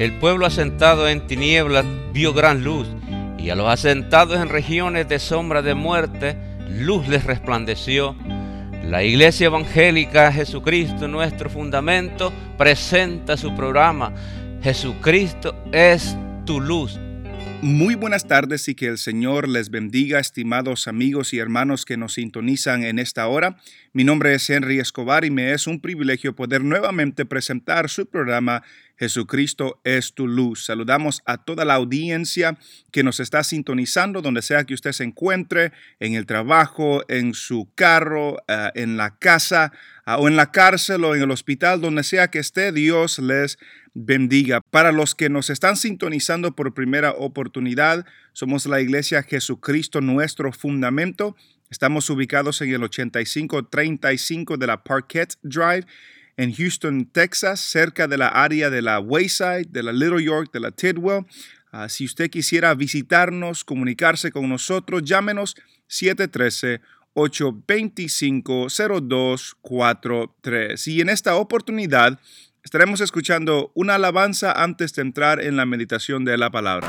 El pueblo asentado en tinieblas vio gran luz, y a los asentados en regiones de sombra de muerte, luz les resplandeció. La Iglesia Evangélica Jesucristo, nuestro fundamento, presenta su programa. Jesucristo es tu luz. Muy buenas tardes y que el Señor les bendiga, estimados amigos y hermanos que nos sintonizan en esta hora. Mi nombre es Henry Escobar y me es un privilegio poder nuevamente presentar su programa Jesucristo es tu luz. Saludamos a toda la audiencia que nos está sintonizando, donde sea que usted se encuentre, en el trabajo, en su carro, eh, en la casa o en la cárcel o en el hospital, donde sea que esté, Dios les bendiga. Para los que nos están sintonizando por primera oportunidad, somos la iglesia Jesucristo, nuestro fundamento. Estamos ubicados en el 8535 de la Parquet Drive en Houston, Texas, cerca de la área de la Wayside, de la Little York, de la Tidwell. Ah, si usted quisiera visitarnos, comunicarse con nosotros, llámenos 713-825-0243. Y en esta oportunidad estaremos escuchando una alabanza antes de entrar en la meditación de la palabra.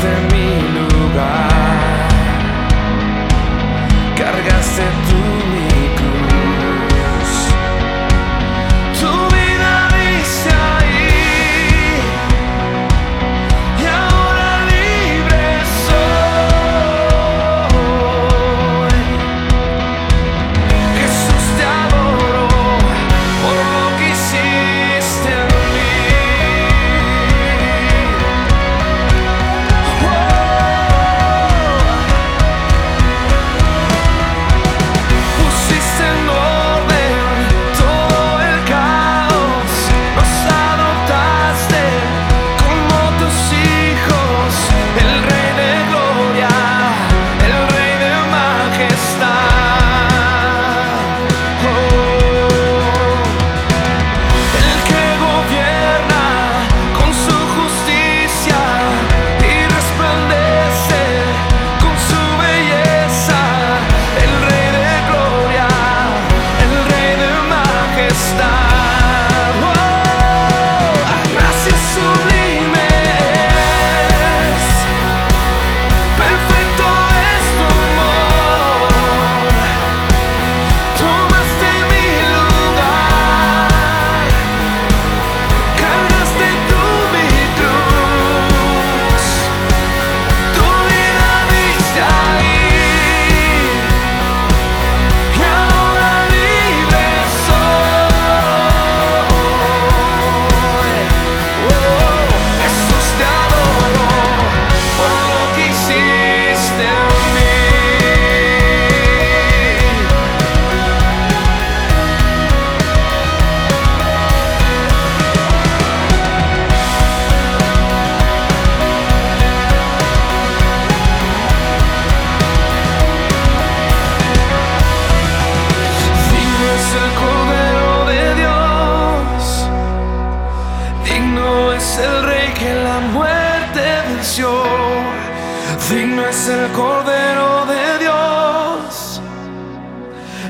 Tomaste mi lugar, cargaste tu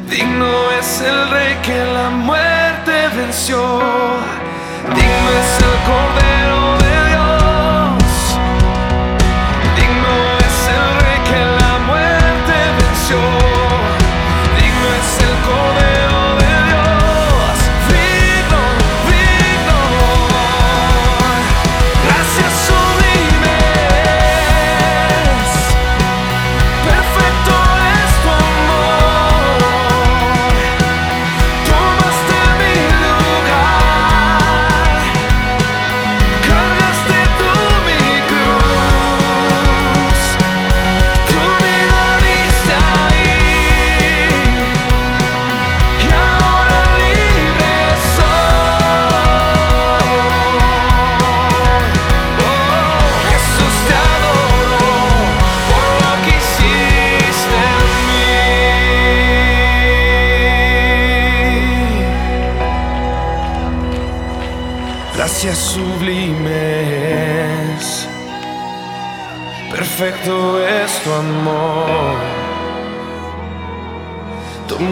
Digno es el Cordero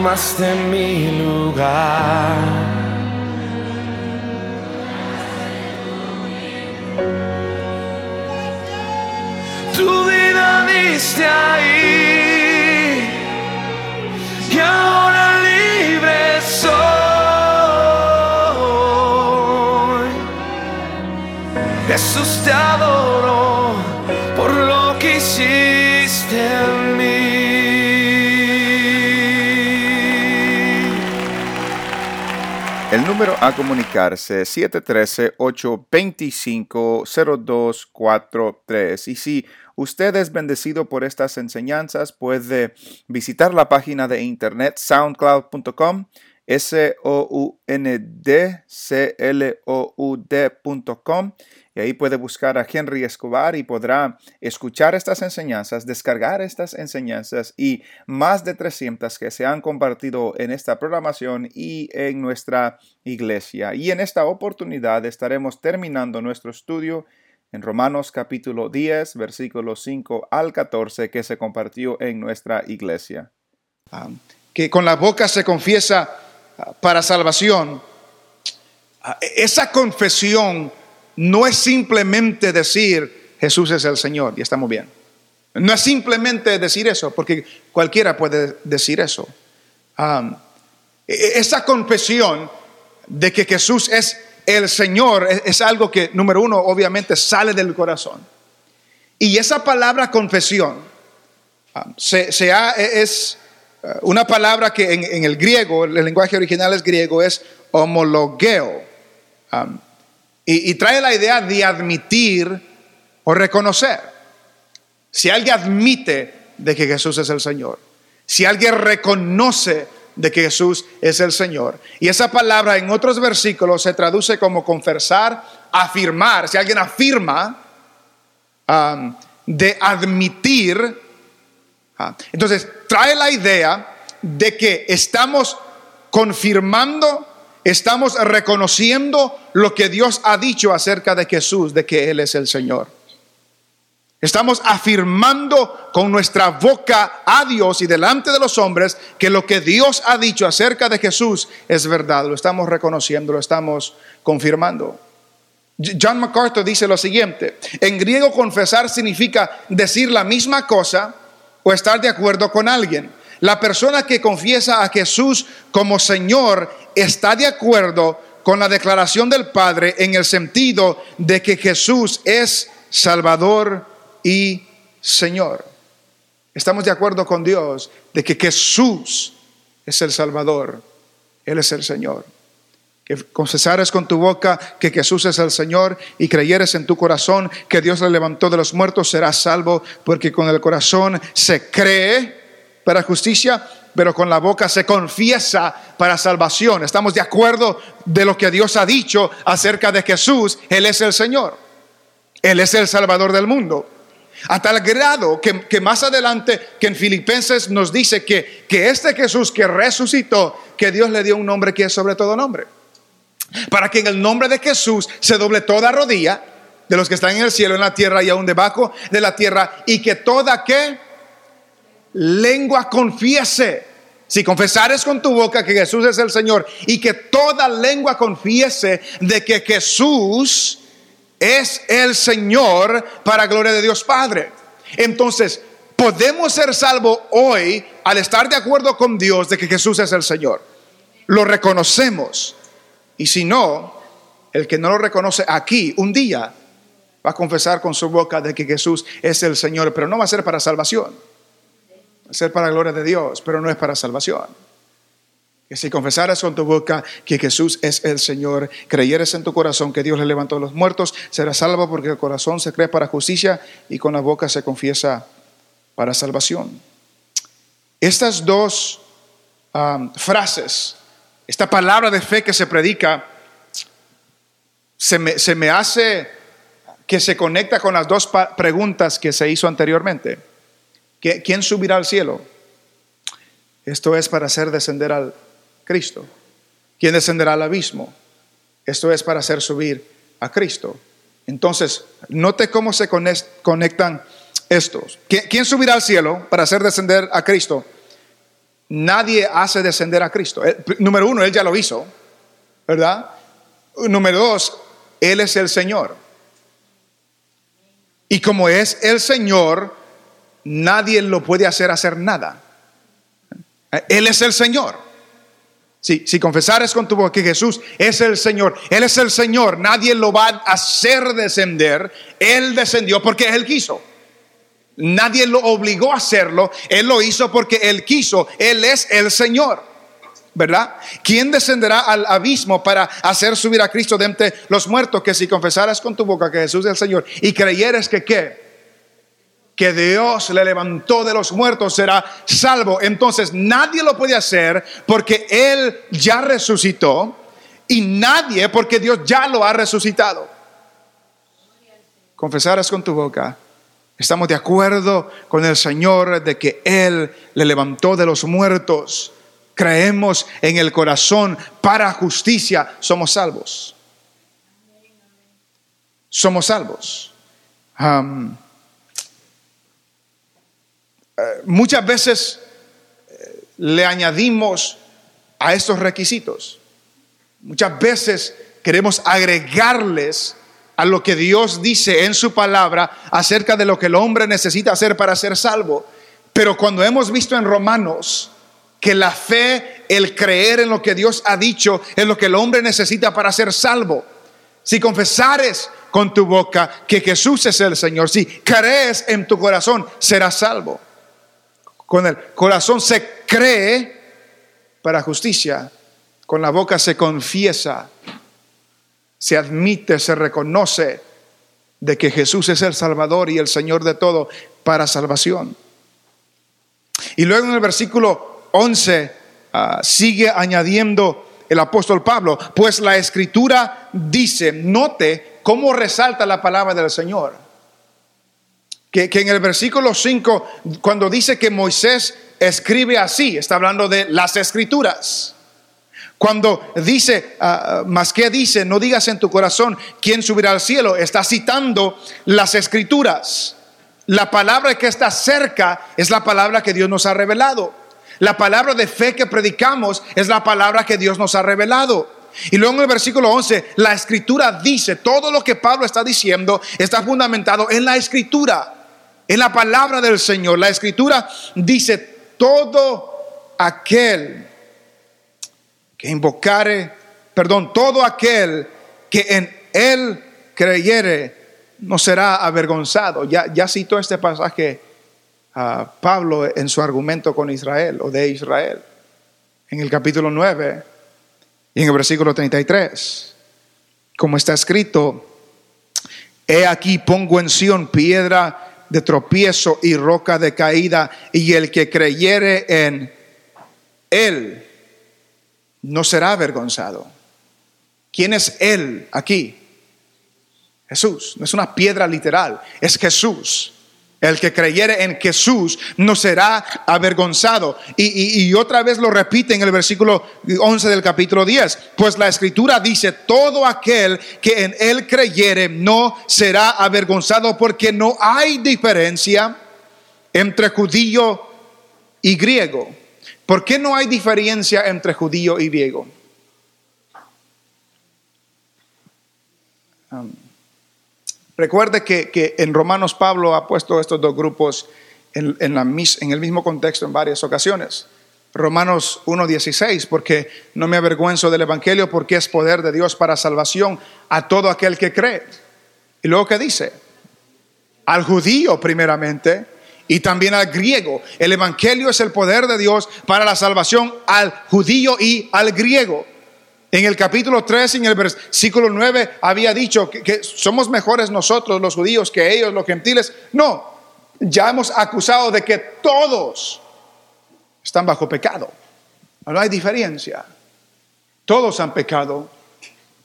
Tomaste mi lugar. Tu vida diste ahí y ahora libre soy. Jesús te adoro por lo que hiciste número a comunicarse 713-825-0243. Y si usted es bendecido por estas enseñanzas, puede visitar la página de internet soundcloud.com, S-O-U-N-D-C-L-O-U-D.com. Y ahí puede buscar a Henry Escobar y podrá escuchar estas enseñanzas, descargar estas enseñanzas y más de 300 que se han compartido en esta programación y en nuestra iglesia. Y en esta oportunidad estaremos terminando nuestro estudio en Romanos capítulo 10, versículos 5 al 14 que se compartió en nuestra iglesia. Ah, que con la boca se confiesa para salvación. Ah, Esa confesión no es simplemente decir Jesús es el Señor y estamos bien. No es simplemente decir eso, porque cualquiera puede decir eso. Um, e- esa confesión de que Jesús es el Señor es, es algo que, número uno, obviamente sale del corazón. Y esa palabra confesión se, se ha- es una palabra que en, el griego, el lenguaje original es griego, es homologeo. Um, y, y trae la idea de admitir o reconocer. Si alguien admite de que Jesús es el Señor, si alguien reconoce de que Jesús es el Señor, y esa palabra en otros versículos se traduce como confesar, afirmar, si alguien afirma, um, de admitir, ah, entonces trae la idea de que estamos confirmando, estamos reconociendo lo que Dios ha dicho acerca de Jesús, de que Él es el Señor. Estamos afirmando con nuestra boca a Dios y delante de los hombres que lo que Dios ha dicho acerca de Jesús es verdad. Lo estamos reconociendo, lo estamos confirmando. John MacArthur dice lo siguiente, en griego confesar significa decir la misma cosa o estar de acuerdo con alguien. La persona que confiesa a Jesús como Señor está de acuerdo con la declaración del Padre en el sentido de que Jesús es Salvador y Señor. Estamos de acuerdo con Dios de que Jesús es el Salvador, Él es el Señor. Que confesares con tu boca que Jesús es el Señor y creyeres en tu corazón que Dios le levantó de los muertos, serás salvo, porque con el corazón se cree para justicia, pero con la boca se confiesa para salvación. Estamos de acuerdo de lo que Dios ha dicho acerca de Jesús, Él es el Señor, Él es el Salvador del mundo. A tal grado que, que más adelante, que en Filipenses nos dice que, que este Jesús que resucitó, que Dios le dio un nombre que es sobre todo nombre. Para que en el nombre de Jesús se doble toda rodilla de los que están en el cielo, en la tierra y aún debajo de la tierra, y que toda que lengua confiese. Si confesares con tu boca que Jesús es el Señor y que toda lengua confiese de que Jesús es el Señor para gloria de Dios Padre. Entonces, podemos ser salvos hoy al estar de acuerdo con Dios de que Jesús es el Señor. Lo reconocemos. Y si no, el que no lo reconoce aquí, un día va a confesar con su boca de que Jesús es el Señor, pero no va a ser para salvación. Va a ser para gloria de Dios, pero no es para salvación. Que si confesaras con tu boca que Jesús es el Señor, creyeres en tu corazón que Dios le levantó a los muertos, serás salvo porque el corazón se cree para justicia y con la boca se confiesa para salvación. Estas dos um, frases, esta palabra de fe que se predica, se me, hace que se conecta con las dos preguntas que se hizo anteriormente. ¿Qui- ¿Quién subirá al cielo? Esto es para hacer descender al Cristo. ¿Quién descenderá al abismo? Esto es para hacer subir a Cristo. Entonces, note cómo se conectan estos. ¿Quién subirá al cielo para hacer descender a Cristo? Nadie hace descender a Cristo. Número uno, Él ya lo hizo, ¿verdad? Número dos, Él es el Señor. Y como es el Señor, nadie lo puede hacer hacer nada. Él es el Señor. Si, si confesares con tu boca que Jesús es el Señor, Él es el Señor, nadie lo va a hacer descender. Él descendió porque Él quiso. Nadie lo obligó a hacerlo, Él lo hizo porque Él quiso. Él es el Señor. ¿Verdad? ¿Quién descenderá al abismo para hacer subir a Cristo de entre los muertos? Que si confesaras con tu boca que Jesús es el Señor y creyeres que qué? que Dios le levantó de los muertos será salvo. Entonces nadie lo puede hacer porque Él ya resucitó y nadie porque Dios ya lo ha resucitado. Confesarás con tu boca. Estamos de acuerdo con el Señor de que Él le levantó de los muertos. Creemos en el corazón para justicia. Somos salvos. Somos salvos. Eh, muchas veces eh, le añadimos a estos requisitos. Muchas veces queremos agregarles a lo que Dios dice en su palabra acerca de lo que el hombre necesita hacer para ser salvo. Pero cuando hemos visto en Romanos que la fe, el creer en lo que Dios ha dicho, es lo que el hombre necesita para ser salvo. Si confesares con tu boca que Jesús es el Señor, si crees en tu corazón, serás salvo con el corazón se cree para justicia, con la boca se confiesa, se admite, se reconoce de que Jesús es el Salvador y el Señor de todo para salvación. Y luego en el versículo 11 ah, sigue añadiendo el apóstol Pablo, pues la escritura dice, note cómo resalta la palabra del Señor que, en el versículo 5, cuando dice que Moisés escribe así, está hablando de las escrituras. Cuando dice, uh, más que dice, no digas en tu corazón quién subirá al cielo, está citando las escrituras. La palabra que está cerca es la palabra que Dios nos ha revelado. La palabra de fe que predicamos es la palabra que Dios nos ha revelado. Y luego en el versículo 11, la escritura dice, todo lo que Pablo está diciendo está fundamentado en la escritura. En la palabra del Señor, la escritura dice, todo aquel que invocare, perdón, todo aquel que en él creyere no será avergonzado. Ya, ya citó este pasaje a Pablo en su argumento con Israel o de Israel, en el capítulo 9 y en el versículo 33. Como está escrito, he aquí pongo en Sión piedra de tropiezo y roca de caída, y el que creyere en Él no será avergonzado. ¿Quién es Él aquí? Jesús, no es una piedra literal, es Jesús. El que creyere en Jesús no será avergonzado. Y, otra vez lo repite en el versículo 11 del capítulo 10. Pues la escritura dice, todo aquel que en él creyere no será avergonzado porque no hay diferencia entre judío y griego. ¿Por qué no hay diferencia entre judío y griego? Um, Recuerde que, en Romanos Pablo ha puesto estos dos grupos en, en el mismo contexto en varias ocasiones. Romanos 1.16, porque no me avergüenzo del Evangelio, porque es poder de Dios para salvación a todo aquel que cree. Y luego que dice, al judío primeramente y también al griego. El Evangelio es el poder de Dios para la salvación al judío y al griego. En el capítulo 3, en el versículo 9, había dicho que, somos mejores nosotros los judíos que ellos los gentiles. No, ya hemos acusado de que todos están bajo pecado. No hay diferencia. Todos han pecado.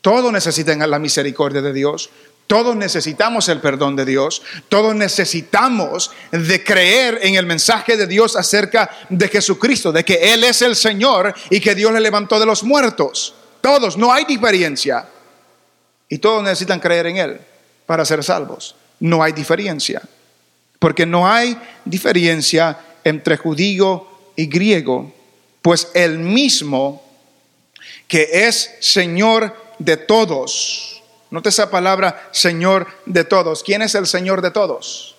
Todos necesitan la misericordia de Dios. Todos necesitamos el perdón de Dios. Todos necesitamos de creer en el mensaje de Dios acerca de Jesucristo, de que Él es el Señor y que Dios le levantó de los muertos. Todos, no hay diferencia. y todos necesitan creer en Él para ser salvos. No hay diferencia, porque no hay diferencia entre judío y griego, pues el mismo que es Señor de todos. Note esa palabra, Señor de todos. ¿Quién es el Señor de todos?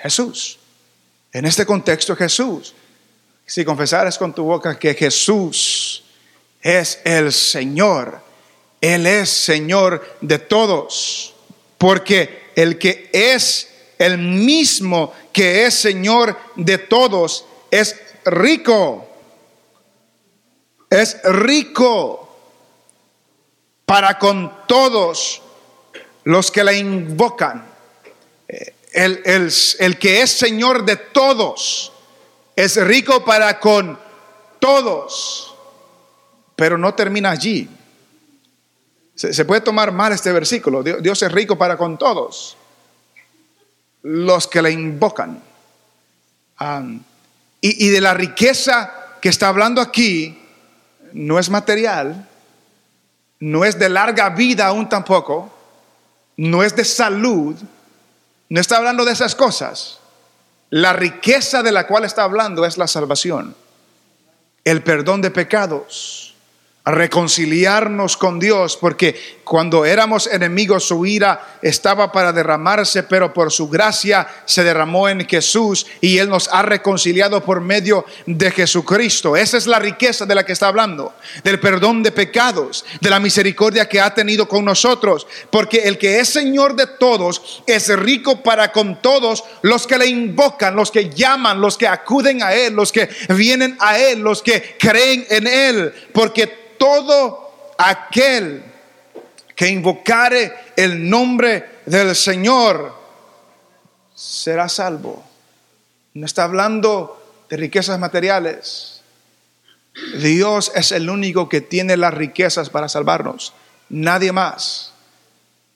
Jesús. En este contexto, Jesús. Si confesares con tu boca que Jesús es el Señor, Él es Señor de todos, porque el que es el mismo que es Señor de todos es rico, es rico para con todos los que le invocan. Eh, el, el, que es Señor de todos es rico para con todos, pero no termina allí. Se, puede tomar mal este versículo. Dios, es rico para con todos los que le invocan. y, y de la riqueza que está hablando aquí no es material, no es de larga vida aún tampoco, no es de salud, no está hablando de esas cosas. La riqueza de la cual está hablando es la salvación, el perdón de pecados reconciliarnos con Dios, porque cuando éramos enemigos su ira estaba para derramarse, pero por su gracia se derramó en Jesús y Él nos ha reconciliado por medio de Jesucristo. Esa es la riqueza de la que está hablando, del perdón de pecados, de la misericordia que ha tenido con nosotros, porque el que es Señor de todos es rico para con todos los que le invocan, los que llaman, los que acuden a Él, los que vienen a Él, los que creen en Él, porque todo aquel que invocare el nombre del Señor será salvo. No está hablando de riquezas materiales. Dios es el único que tiene las riquezas para salvarnos. Nadie más.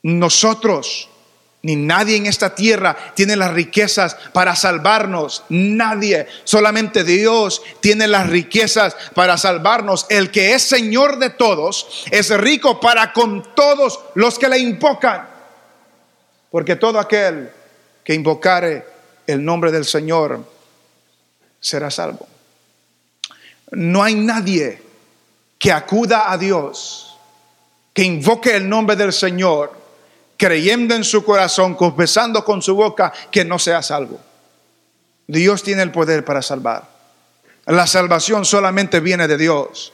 Nosotros ni nadie en esta tierra tiene las riquezas para salvarnos. Nadie. Solamente Dios tiene las riquezas para salvarnos. El que es Señor de todos es rico para con todos los que le invocan. Porque todo aquel que invocare el nombre del Señor será salvo. No hay nadie que acuda a Dios, que invoque el nombre del Señor creyendo en su corazón, confesando con su boca que no sea salvo. Dios tiene el poder para salvar. La salvación solamente viene de Dios.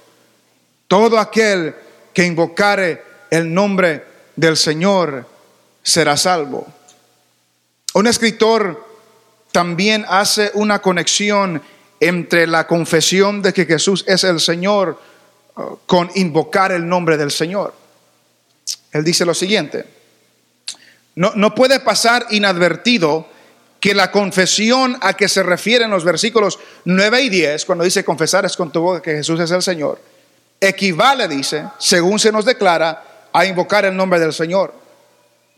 Todo aquel que invocare el nombre del Señor será salvo. Un escritor también hace una conexión entre la confesión de que Jesús es el Señor uh, con invocar el nombre del Señor. Él dice lo siguiente, no, puede pasar inadvertido que la confesión a que se refieren los versículos 9 y 10, cuando dice confesar es con tu boca que Jesús es el Señor, equivale, dice, según se nos declara, a invocar el nombre del Señor.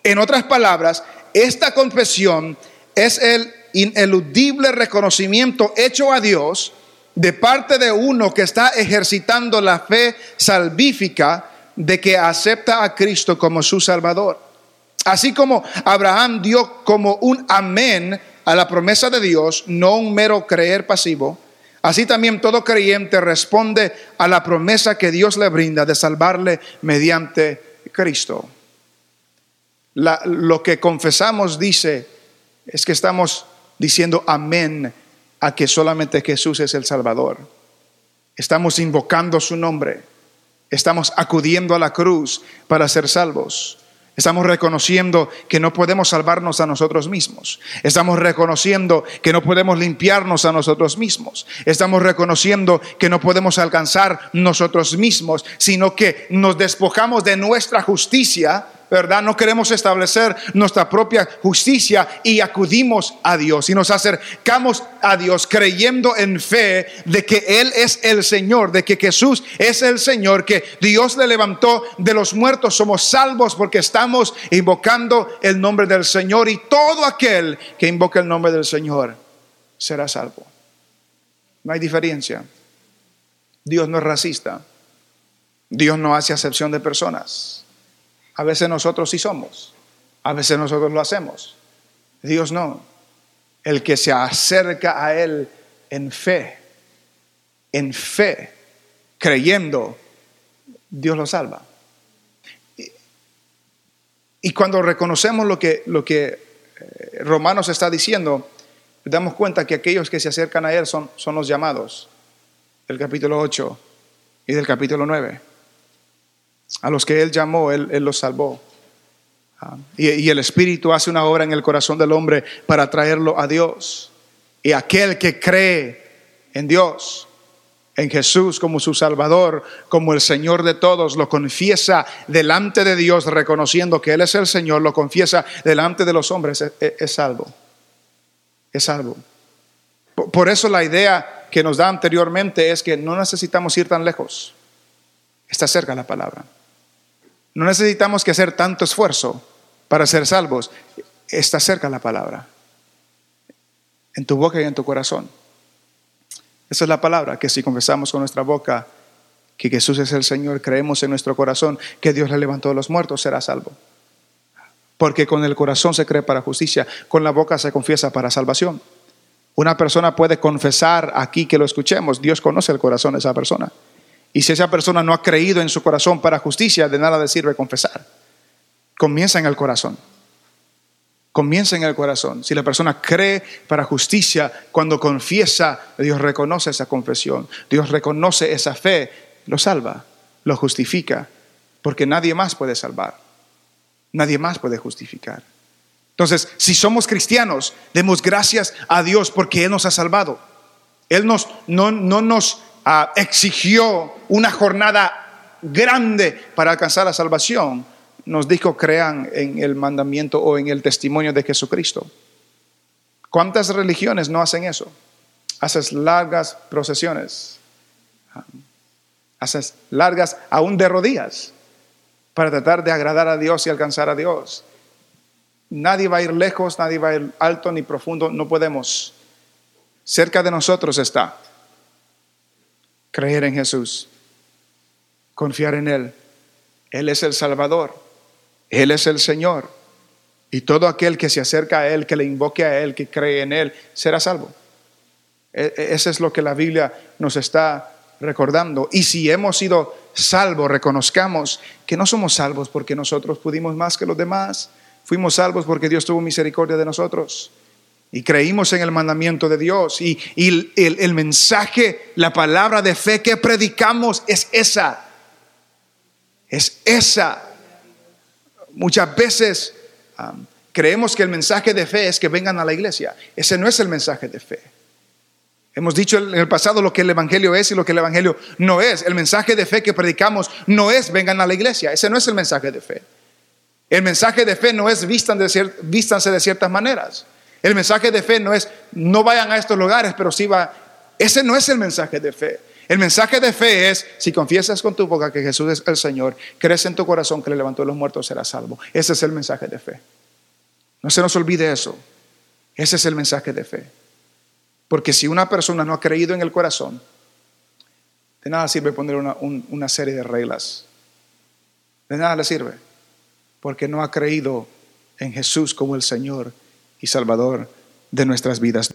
En otras palabras, esta confesión es el ineludible reconocimiento hecho a Dios de parte de uno que está ejercitando la fe salvífica de que acepta a Cristo como su Salvador. Así como Abraham dio como un amén a la promesa de Dios, no un mero creer pasivo, así también todo creyente responde a la promesa que Dios le brinda de salvarle mediante Cristo. lo que confesamos dice es que estamos diciendo amén a que solamente Jesús es el Salvador. Estamos invocando su nombre. Estamos acudiendo a la cruz para ser salvos. Estamos reconociendo que no podemos salvarnos a nosotros mismos. Estamos reconociendo que no podemos limpiarnos a nosotros mismos. Estamos reconociendo que no podemos alcanzar nosotros mismos, sino que nos despojamos de nuestra justicia ¿verdad? No queremos establecer nuestra propia justicia y acudimos a Dios y nos acercamos a Dios creyendo en fe de que Él es el Señor, de que Jesús es el Señor, que Dios le levantó de los muertos. Somos salvos porque estamos invocando el nombre del Señor y todo aquel que invoca el nombre del Señor será salvo. No hay diferencia. Dios no es racista. Dios no hace acepción de personas. A veces nosotros sí somos, a veces nosotros lo hacemos. Dios no. El que se acerca a Él en fe, en fe, creyendo, Dios lo salva. Y cuando reconocemos lo que, lo que eh, Romanos está diciendo, damos cuenta que aquellos que se acercan a Él son, son los llamados, del capítulo 8 y del capítulo 9. A los que Él llamó, Él, los salvó. Ah, y, y el Espíritu hace una obra en el corazón del hombre para traerlo a Dios. Y aquel que cree en Dios, en Jesús como su Salvador, como el Señor de todos, lo confiesa delante de Dios, reconociendo que Él es el Señor, lo confiesa delante de los hombres, es, salvo. Es salvo. Por eso la idea que nos da anteriormente es que no necesitamos ir tan lejos. Está cerca la palabra. No necesitamos que hacer tanto esfuerzo para ser salvos. Está cerca la palabra. En tu boca y en tu corazón. Esa es la palabra, que si confesamos con nuestra boca que Jesús es el Señor, creemos en nuestro corazón que Dios le levantó de los muertos, será salvo. Porque con el corazón se cree para justicia, con la boca se confiesa para salvación. Una persona puede confesar aquí que lo escuchemos, Dios conoce el corazón de esa persona. Y si esa persona no ha creído en su corazón para justicia, de nada le sirve confesar. Comienza en el corazón comienza en el corazón. Si la persona cree para justicia, cuando confiesa, Dios reconoce esa confesión, Dios reconoce esa fe, lo salva, lo justifica, porque nadie más puede salvar, nadie más puede justificar. Entonces, si somos cristianos, demos gracias a Dios porque Él nos ha salvado. Él nos, no, no nos ah, exigió una jornada grande para alcanzar la salvación, nos dijo crean en el mandamiento o en el testimonio de Jesucristo. ¿Cuántas religiones no hacen eso? Haces largas procesiones, haces largas aún de rodillas para tratar de agradar a Dios y alcanzar a Dios. Nadie va a ir lejos, nadie va a ir alto ni profundo, no podemos. Cerca de nosotros está creer en Jesús, confiar en Él. Él es el Salvador. Él es el Señor. Y todo aquel que se acerca a Él, que le invoque a Él, que cree en Él, será salvo. E, e, Eso es lo que la Biblia nos está recordando. Y si hemos sido salvos, reconozcamos que no somos salvos porque nosotros pudimos más que los demás. Fuimos salvos porque Dios tuvo misericordia de nosotros. Y creímos en el mandamiento de Dios. Y, el, mensaje, la palabra de fe que predicamos es esa. Es esa. Muchas veces creemos que el mensaje de fe es que vengan a la iglesia. Ese no es el mensaje de fe. Hemos dicho en el pasado lo que el Evangelio es y lo que el Evangelio no es. El mensaje de fe que predicamos no es vengan a la iglesia. Ese no es el mensaje de fe. El mensaje de fe no es vístanse de ciertas maneras. El mensaje de fe no es no vayan a estos lugares, pero sí va. Ese no es el mensaje de fe. El mensaje de fe es, si confiesas con tu boca que Jesús es el Señor, crees en tu corazón que le levantó a los muertos, serás salvo. Ese es el mensaje de fe. No se nos olvide eso. Ese es el mensaje de fe. Porque si una persona no ha creído en el corazón, de nada sirve poner una, una serie de reglas. De nada le sirve. Porque no ha creído en Jesús como el Señor y Salvador de nuestras vidas.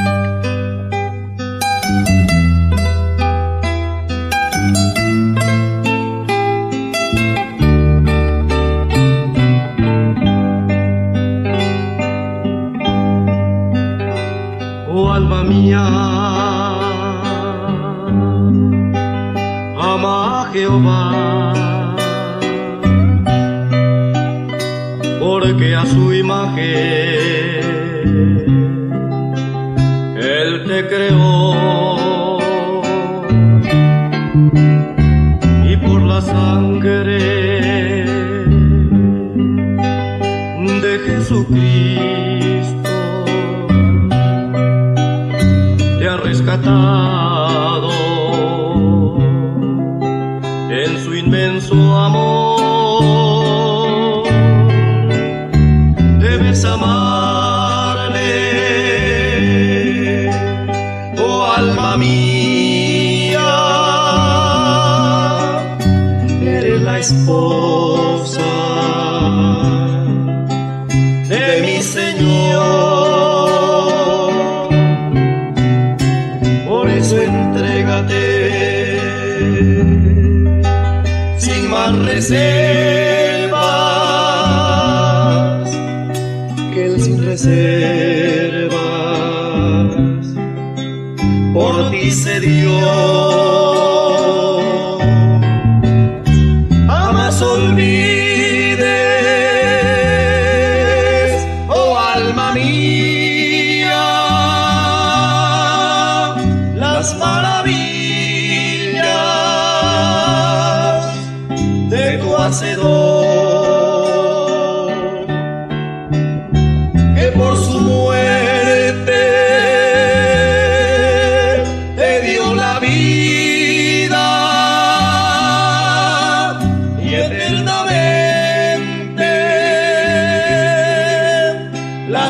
mañana. Ama a Jehová, porque a su imagen Él te creó. aborrecer.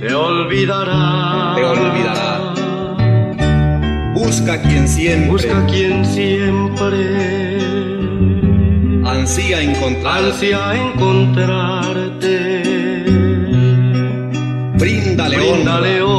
te olvidará, te olvidará. Busca quien siempre Busca quien siempre ansía encontrar. ansia encontrarte. Bríndale Bríndale honra,